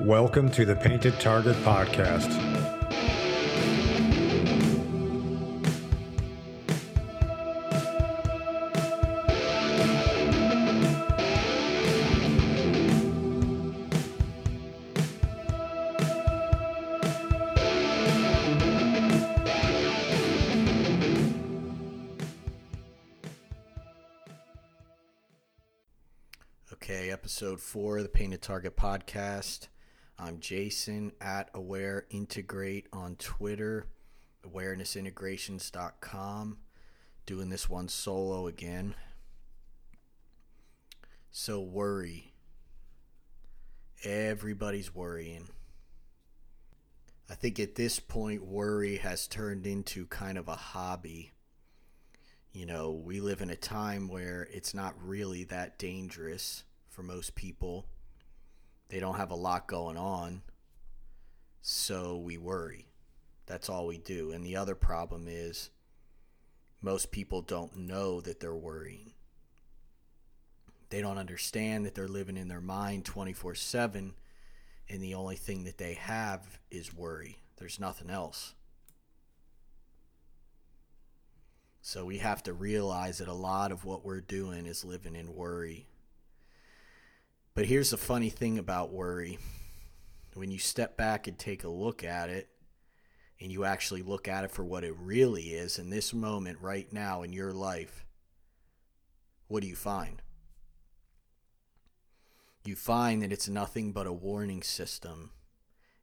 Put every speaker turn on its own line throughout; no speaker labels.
Welcome to the Painted Target Podcast.
Okay, episode four of the Painted Target podcast. I'm Jason at Aware Integrate on Twitter, awarenessintegrations.com. Doing this one solo again. So, worry. Everybody's worrying. I think at this point, worry has turned into kind of a hobby. You know, we live in a time where it's not really that dangerous for most people. They don't have a lot going on, so we worry. That's all we do. And the other problem is most people don't know that they're worrying. They don't understand that they're living in their mind 24 7, and the only thing that they have is worry. There's nothing else. So we have to realize that a lot of what we're doing is living in worry. But here's the funny thing about worry when you step back and take a look at it, and you actually look at it for what it really is in this moment right now in your life, what do you find? You find that it's nothing but a warning system.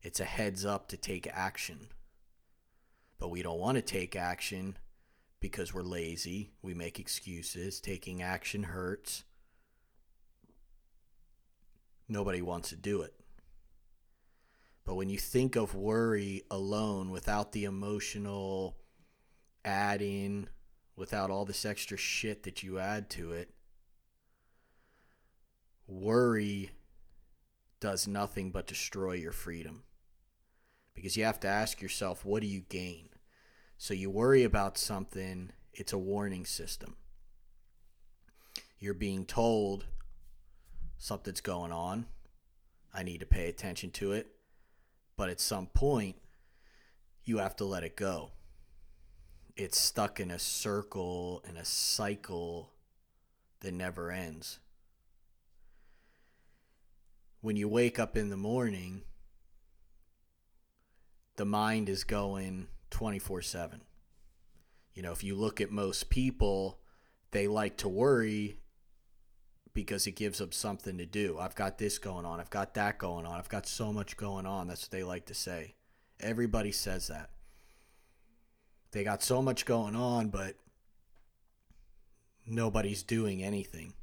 It's a heads up to take action. But we don't want to take action because we're lazy. We make excuses. Taking action hurts. Nobody wants to do it. But when you think of worry alone without the emotional adding, without all this extra shit that you add to it, worry does nothing but destroy your freedom. Because you have to ask yourself, what do you gain? So you worry about something, it's a warning system. You're being told something's going on. I need to pay attention to it. But at some point, you have to let it go. It's stuck in a circle, and a cycle that never ends. When you wake up in the morning, the mind is going 24 7. You know, if you look at most people, they like to worry because it gives them something to do. I've got this going on. I've got that going on. I've got so much going on. That's what they like to say. Everybody says that. They got so much going on, but nobody's doing anything.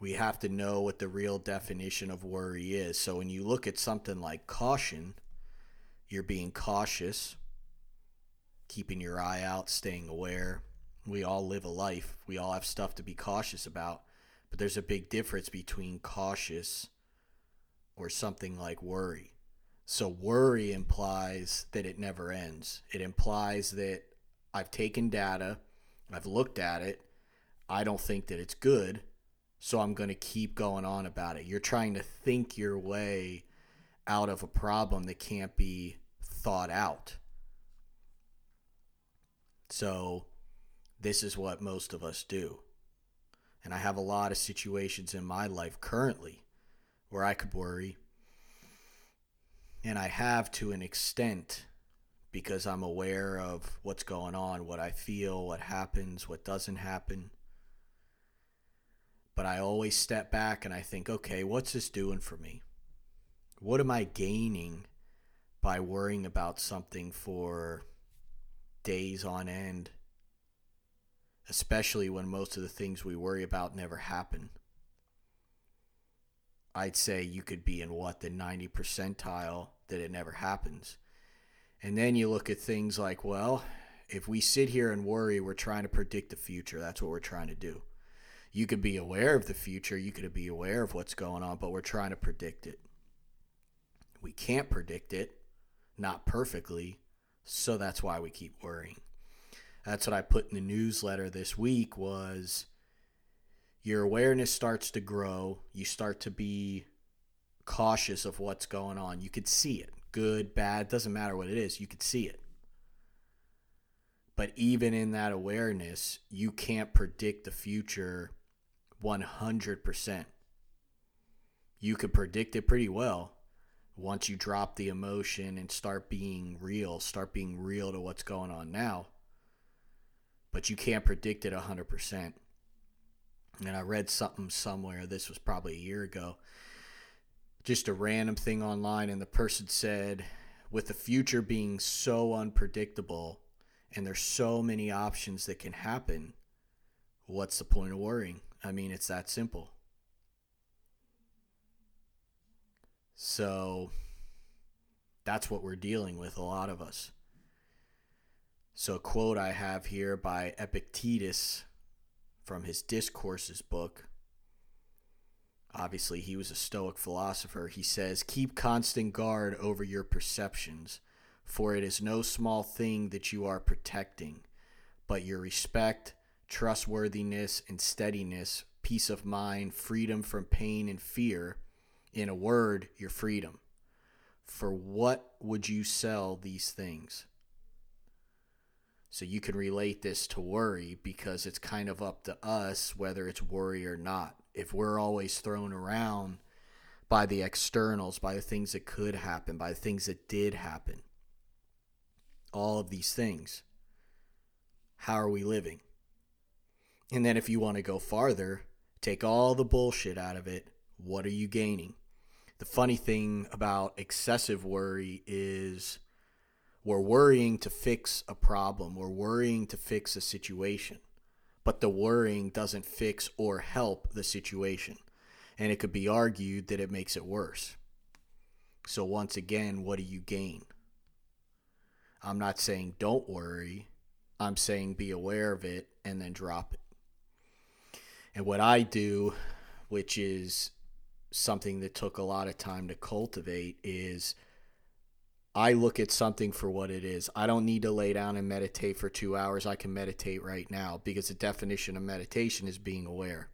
We have to know what the real definition of worry is. So when you look at something like caution, you're being cautious, keeping your eye out, staying aware. We all live a life. We all have stuff to be cautious about. But there's a big difference between cautious or something like worry. So worry implies that it never ends. It implies that I've taken data, I've looked at it, I don't think that it's good, so I'm going to keep going on about it. You're trying to think your way out of a problem that can't be thought out. So, this is what most of us do. And I have a lot of situations in my life currently where I could worry. And I have to an extent because I'm aware of what's going on, what I feel, what happens, what doesn't happen. But I always step back and I think, okay, what's this doing for me? What am I gaining by worrying about something for days on end? Especially when most of the things we worry about never happen. I'd say you could be in what, the 90 percentile that it never happens. And then you look at things like, well, if we sit here and worry, we're trying to predict the future. That's what we're trying to do. You could be aware of the future, you could be aware of what's going on, but we're trying to predict it. We can't predict it, not perfectly, so that's why we keep worrying. That's what I put in the newsletter this week was your awareness starts to grow. You start to be cautious of what's going on. You could see it good, bad, doesn't matter what it is, you could see it. But even in that awareness, you can't predict the future 100%. You could predict it pretty well once you drop the emotion and start being real, start being real to what's going on now. But you can't predict it 100%. And I read something somewhere, this was probably a year ago, just a random thing online, and the person said, with the future being so unpredictable and there's so many options that can happen, what's the point of worrying? I mean, it's that simple. So that's what we're dealing with, a lot of us. So, a quote I have here by Epictetus from his Discourses book obviously he was a Stoic philosopher, he says, Keep constant guard over your perceptions, for it is no small thing that you are protecting, but your respect, trustworthiness, and steadiness, peace of mind, freedom from pain and fear, in a word, your freedom. For what would you sell these things? So you can relate this to worry because it's kind of up to us whether it's worry or not if we're always thrown around by the externals, by the things that could happen, by the things that did happen, all of these things, how are we living? And then if you want to go farther, take all the bullshit out of it, what are you gaining? The funny thing about excessive worry is we're worrying to fix a problem, we're worrying to fix a situation but the worrying doesn't fix or help the situation. And it could be argued that it makes it worse. So, once again, what do you gain? I'm not saying don't worry, I'm saying be aware of it and then drop it. And what I do, which is something that took a lot of time to cultivate, is I look at something for what it is. I don't need to lay down and meditate for two hours. I can meditate right now because the definition of meditation is being aware.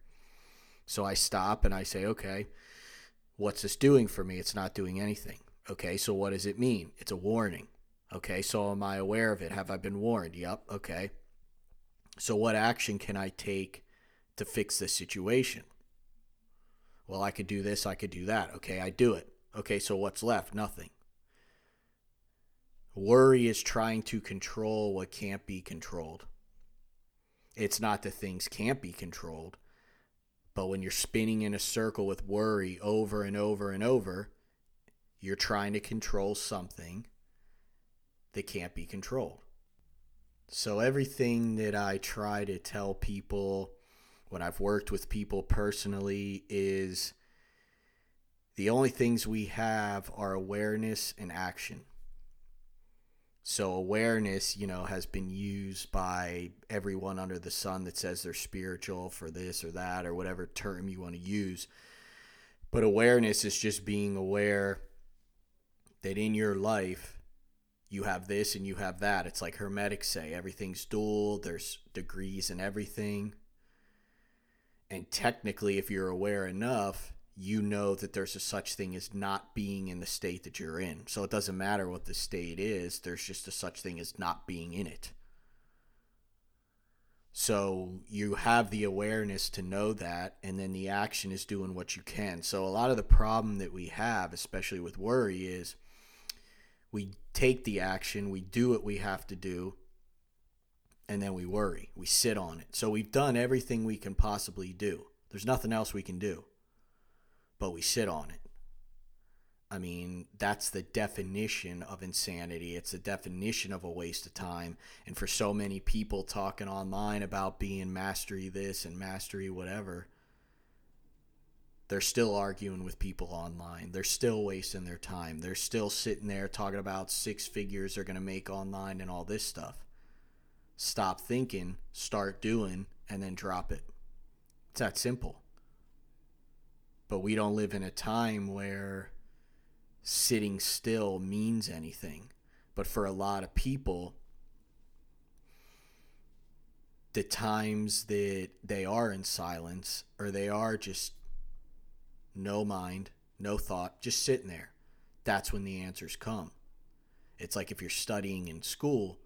So I stop and I say, okay, what's this doing for me? It's not doing anything. Okay, so what does it mean? It's a warning. Okay, so am I aware of it? Have I been warned? Yep, okay. So what action can I take to fix this situation? Well, I could do this, I could do that. Okay, I do it. Okay, so what's left? Nothing. Worry is trying to control what can't be controlled. It's not that things can't be controlled, but when you're spinning in a circle with worry over and over and over, you're trying to control something that can't be controlled. So, everything that I try to tell people when I've worked with people personally is the only things we have are awareness and action. So awareness, you know, has been used by everyone under the sun that says they're spiritual for this or that or whatever term you want to use. But awareness is just being aware that in your life you have this and you have that. It's like hermetics say everything's dual, there's degrees in everything. And technically, if you're aware enough, you know that there's a such thing as not being in the state that you're in. So it doesn't matter what the state is, there's just a such thing as not being in it. So you have the awareness to know that, and then the action is doing what you can. So a lot of the problem that we have, especially with worry, is we take the action, we do what we have to do, and then we worry. We sit on it. So we've done everything we can possibly do. There's nothing else we can do but we sit on it. I mean, that's the definition of insanity. It's the definition of a waste of time. And for so many people talking online about being mastery this and mastery whatever, they're still arguing with people online. They're still wasting their time. They're still sitting there talking about six figures they're going to make online and all this stuff. Stop thinking, start doing, and then drop it. It's that simple. But we don't live in a time where sitting still means anything. But for a lot of people, the times that they are in silence or they are just no mind, no thought, just sitting there, that's when the answers come. It's like if you're studying in school,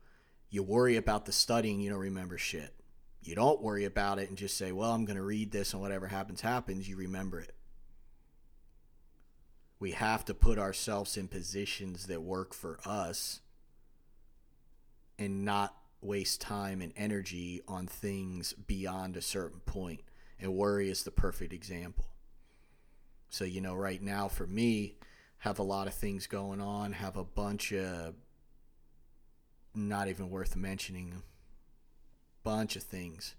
you worry about the studying, you don't remember shit. You don't worry about it and just say, well, I'm going to read this and whatever happens, happens, you remember it. We have to put ourselves in positions that work for us and not waste time and energy on things beyond a certain point. And worry is the perfect example. So, you know, right now for me, have a lot of things going on, have a bunch of not even worth mentioning, bunch of things.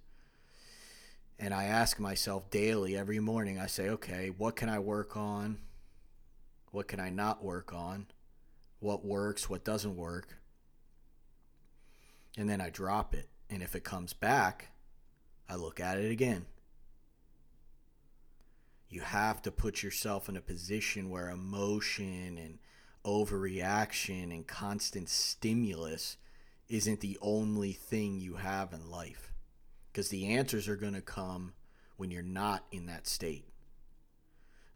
And I ask myself daily, every morning, I say, okay, what can I work on? What can I not work on? What works? What doesn't work? and then I drop it. And if it comes back, I look at it again. You have to put yourself in a position where emotion and overreaction and constant stimulus isn't the only thing you have in life. Because the answers are going to come when you're not in that state.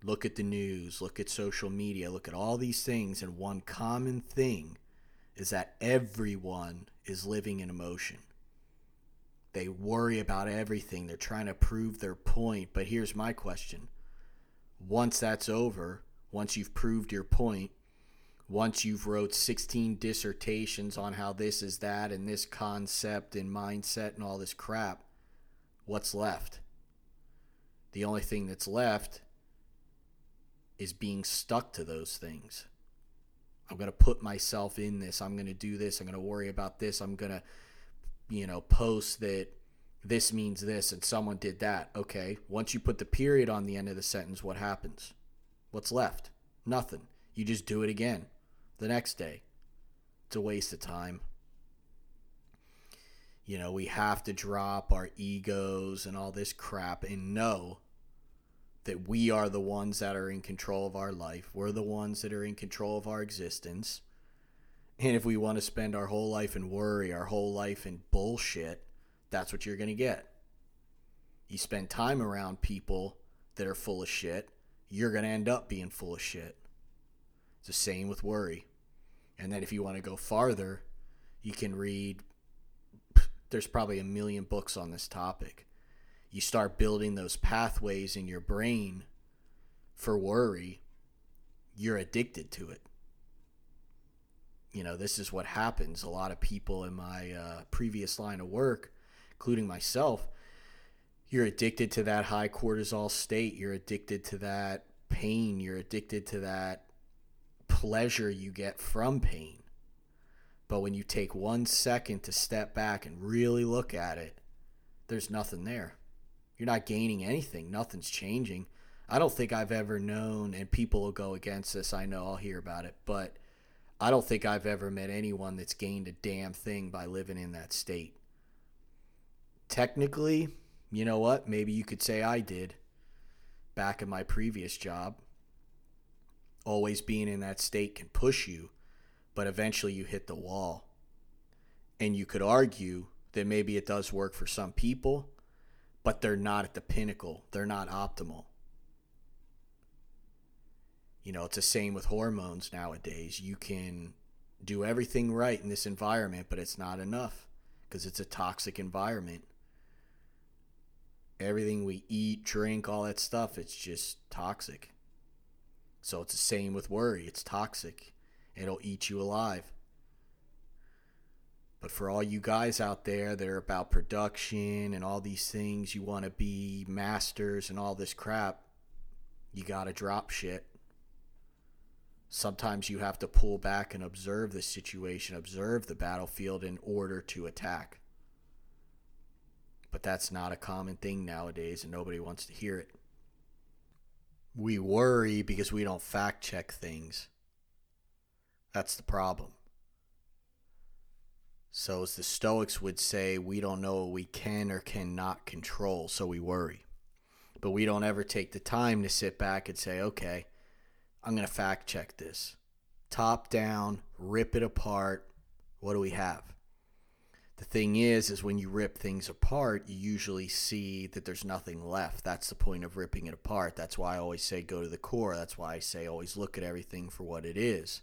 Look at the news, look at social media, look at all these things, and one common thing is that everyone is living in emotion. They worry about everything. They're trying to prove their point. But here's my question once that's over, once you've proved your point, once you've wrote 16 dissertations on how this is that and this concept and mindset and all this crap, what's left? The only thing that's left is being stuck to those things. I'm going to put myself in this. I'm going to do this. I'm going to worry about this. I'm going to, you know, post that this means this and someone did that. Okay. Once you put the period on the end of the sentence, what happens? What's left? Nothing. You just do it again the next day. It's a waste of time. You know, we have to drop our egos and all this crap and know that we are the ones that are in control of our life. We're the ones that are in control of our existence. And if we want to spend our whole life in worry, our whole life in bullshit, that's what you're going to get. You spend time around people that are full of shit, you're going to end up being full of shit. It's the same with worry. And then if you want to go farther, you can read, there's probably a million books on this topic you start building those pathways in your brain for worry, you're addicted to it. You know, this is what happens. A lot of people in my uh, previous line of work, including myself, you're addicted to that high cortisol state. You're addicted to that pain. You're addicted to that pleasure you get from pain. But when you take one second to step back and really look at it, there's nothing there. You're not gaining anything. Nothing's changing. I don't think I've ever known, and people will go against this. I know I'll hear about it, but I don't think I've ever met anyone that's gained a damn thing by living in that state. Technically, you know what? Maybe you could say I did back in my previous job. Always being in that state can push you, but eventually you hit the wall. And you could argue that maybe it does work for some people but they're not at the pinnacle. They're not optimal. You know, it's the same with hormones nowadays. You can do everything right in this environment, but it's not enough because it's a toxic environment. Everything we eat, drink, all that stuff, it's just toxic. So it's the same with worry. It's toxic. It'll eat you alive. But for all you guys out there that are about production and all these things, you want to be masters and all this crap, you got to drop shit. Sometimes you have to pull back and observe the situation, observe the battlefield in order to attack. But that's not a common thing nowadays, and nobody wants to hear it. We worry because we don't fact check things. That's the problem. So, as the Stoics would say, we don't know what we can or cannot control, so we worry. But we don't ever take the time to sit back and say, okay, I'm going to fact check this. Top down, rip it apart. What do we have? The thing is, is when you rip things apart, you usually see that there's nothing left. That's the point of ripping it apart. That's why I always say go to the core. That's why I say always look at everything for what it is.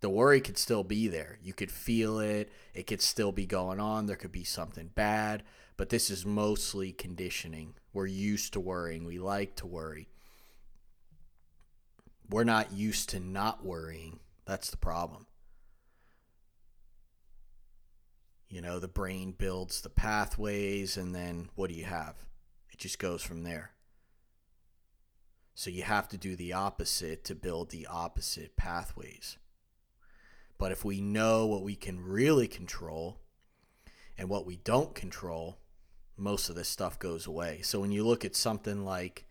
The worry could still be there. You could feel it. It could still be going on. There could be something bad. But this is mostly conditioning. We're used to worrying. We like to worry. We're not used to not worrying. That's the problem. You know, the brain builds the pathways, and then what do you have? It just goes from there. So you have to do the opposite to build the opposite pathways. But if we know what we can really control and what we don't control, most of this stuff goes away. So when you look at something like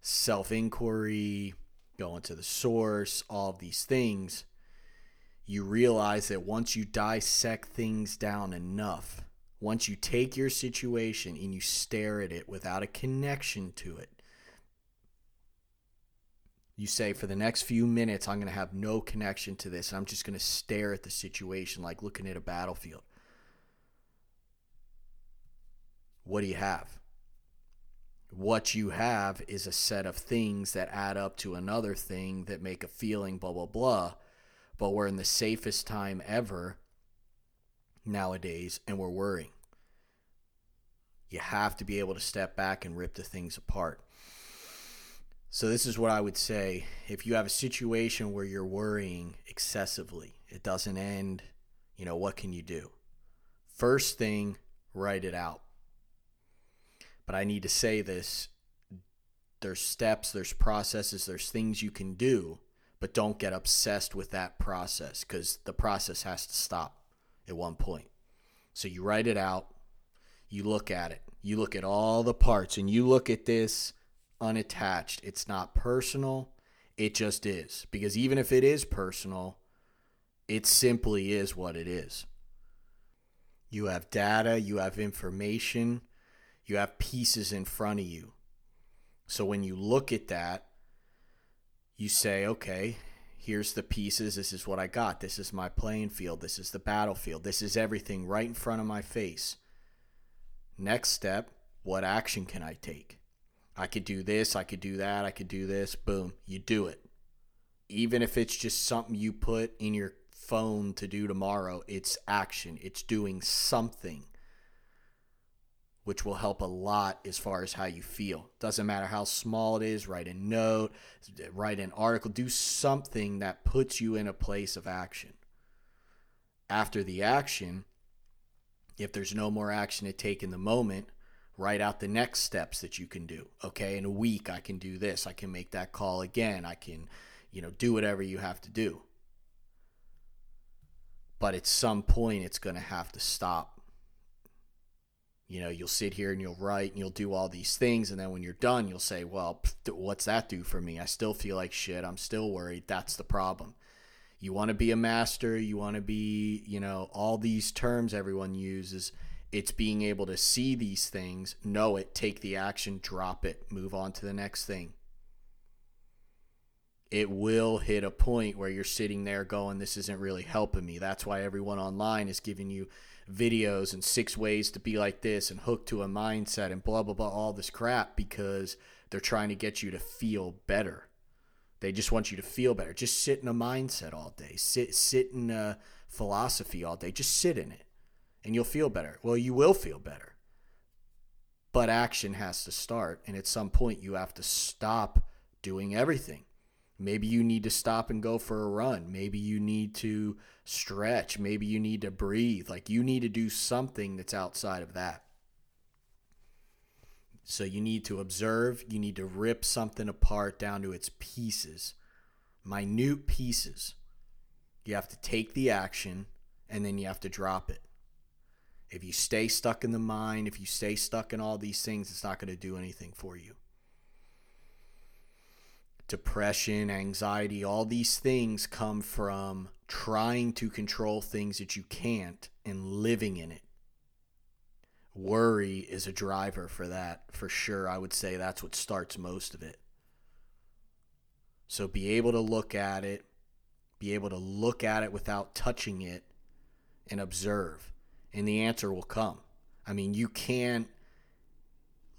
self inquiry, going to the source, all of these things, you realize that once you dissect things down enough, once you take your situation and you stare at it without a connection to it, you say, for the next few minutes, I'm going to have no connection to this. And I'm just going to stare at the situation like looking at a battlefield. What do you have? What you have is a set of things that add up to another thing that make a feeling, blah, blah, blah but we're in the safest time ever nowadays and we're worrying. You have to be able to step back and rip the things apart. So, this is what I would say. If you have a situation where you're worrying excessively, it doesn't end, you know, what can you do? First thing, write it out. But I need to say this there's steps, there's processes, there's things you can do but don't get obsessed with that process because the process has to stop at one point. So you write it out, you look at it, you look at all the parts, and you look at this unattached. It's not personal, it just is. Because even if it is personal, it simply is what it is. You have data, you have information, you have pieces in front of you. So when you look at that, you say, okay, here's the pieces. This is what I got. This is my playing field. This is the battlefield. This is everything right in front of my face. Next step, what action can I take? I could do this, I could do that, I could do this. Boom, you do it. Even if it's just something you put in your phone to do tomorrow, it's action. It's doing something which will help a lot as far as how you feel. Doesn't matter how small it is, write a note, write an article, do something that puts you in a place of action. After the action, if there's no more action to take in the moment, write out the next steps that you can do. Okay, in a week I can do this. I can make that call again. I can, you know, do whatever you have to do. But at some point it's going to have to stop you know you'll sit here and you'll write and you'll do all these things and then when you're done you'll say well what's that do for me i still feel like shit i'm still worried that's the problem you want to be a master you want to be you know all these terms everyone uses it's being able to see these things know it take the action drop it move on to the next thing it will hit a point where you're sitting there going this isn't really helping me that's why everyone online is giving you videos and six ways to be like this and hook to a mindset and blah blah blah all this crap because they're trying to get you to feel better. They just want you to feel better. Just sit in a mindset all day. Sit sit in a philosophy all day. Just sit in it and you'll feel better. Well, you will feel better. But action has to start and at some point you have to stop doing everything. Maybe you need to stop and go for a run. Maybe you need to stretch. Maybe you need to breathe. Like you need to do something that's outside of that. So you need to observe. You need to rip something apart down to its pieces, minute pieces. You have to take the action and then you have to drop it. If you stay stuck in the mind, if you stay stuck in all these things, it's not going to do anything for you depression, anxiety, all these things come from trying to control things that you can't and living in it. Worry is a driver for that, for sure. I would say that's what starts most of it. So be able to look at it, be able to look at it without touching it and observe. And the answer will come. I mean, you can't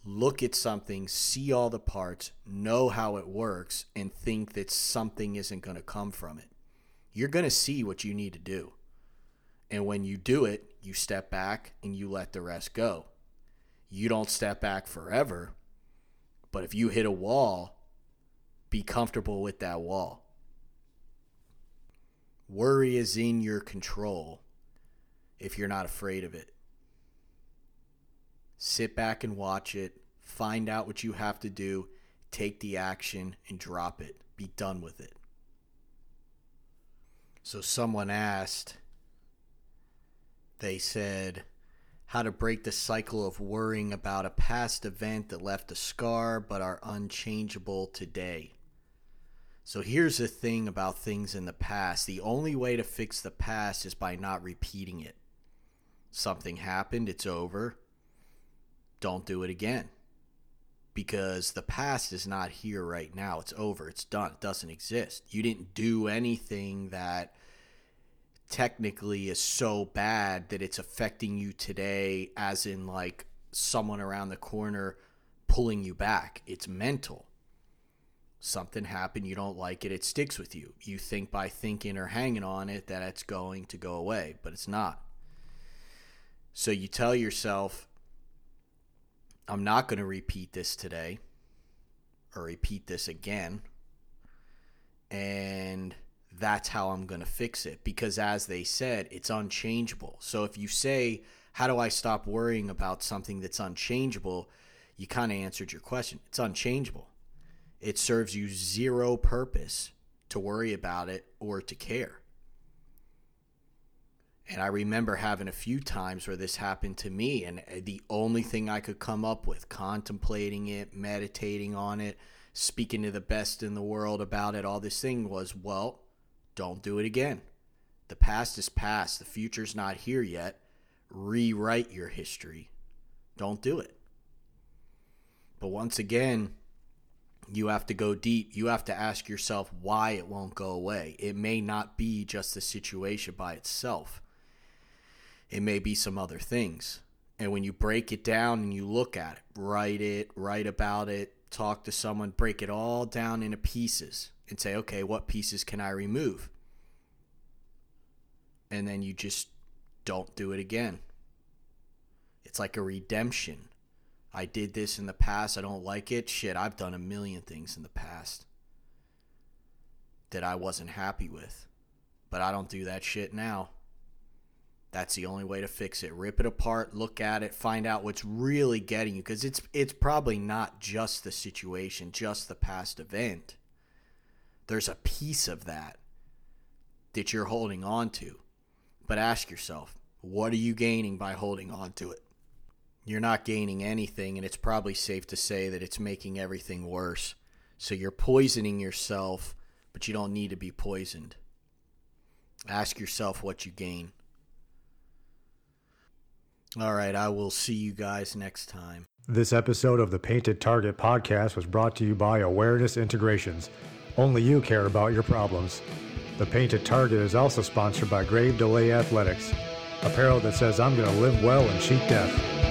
look at something, see all the parts, know how it works, and think that something isn't going to come from it. You're going to see what you need to do. And when you do it, you step back and you let the rest go. You don't step back forever, but if you hit a wall, be comfortable with that wall. Worry is in your control if you're not afraid of it. Sit back and watch it, find out what you have to do, take the action, and drop it. Be done with it. So, someone asked, they said, how to break the cycle of worrying about a past event that left a scar but are unchangeable today. So here's the thing about things in the past the only way to fix the past is by not repeating it. Something happened, it's over. Don't do it again. Because the past is not here right now. It's over. It's done. It doesn't exist. You didn't do anything that technically is so bad that it's affecting you today, as in like someone around the corner pulling you back. It's mental. Something happened, you don't like it, it sticks with you. You think by thinking or hanging on it that it's going to go away, but it's not. So you tell yourself, I'm not going to repeat this today or repeat this again. And that's how I'm going to fix it because as they said, it's unchangeable. So if you say, how do I stop worrying about something that's unchangeable? You kind of answered your question. It's unchangeable. It serves you zero purpose to worry about it or to care. And I remember having a few times where this happened to me, and uh, the only thing I could come up with, contemplating it, meditating on it, speaking to the best in the world about it, all this thing was, well, don't do it again. The past is past. The future's not here yet. Rewrite your history. Don't do it. But once again, you have to go deep. You have to ask yourself why it won't go away. It may not be just the situation by itself, it may be some other things. And when you break it down and you look at it, write it, write about it, talk to someone, break it all down into pieces and say, okay, what pieces can I remove? And then you just don't do it again. It's like a redemption. I did this in the past. I don't like it. Shit, I've done a million things in the past that I wasn't happy with. But I don't do that shit now. That's the only way to fix it. Rip it apart, look at it, find out what's really getting you because it's it's probably not just the situation, just the past event there's a piece of that that you're holding on to. But ask yourself, what are you gaining by holding on to it? You're not gaining anything, and it's probably safe to say that it's making everything worse. So you're poisoning yourself, but you don't need to be poisoned. Ask yourself what you gain. All right, I will see you guys next time.
This episode of the Painted Target podcast was brought to you by Awareness Integrations. Only you care about your problems. The Painted Target is also sponsored by Grave Delay Athletics, apparel that says I'm going to live well and cheat death.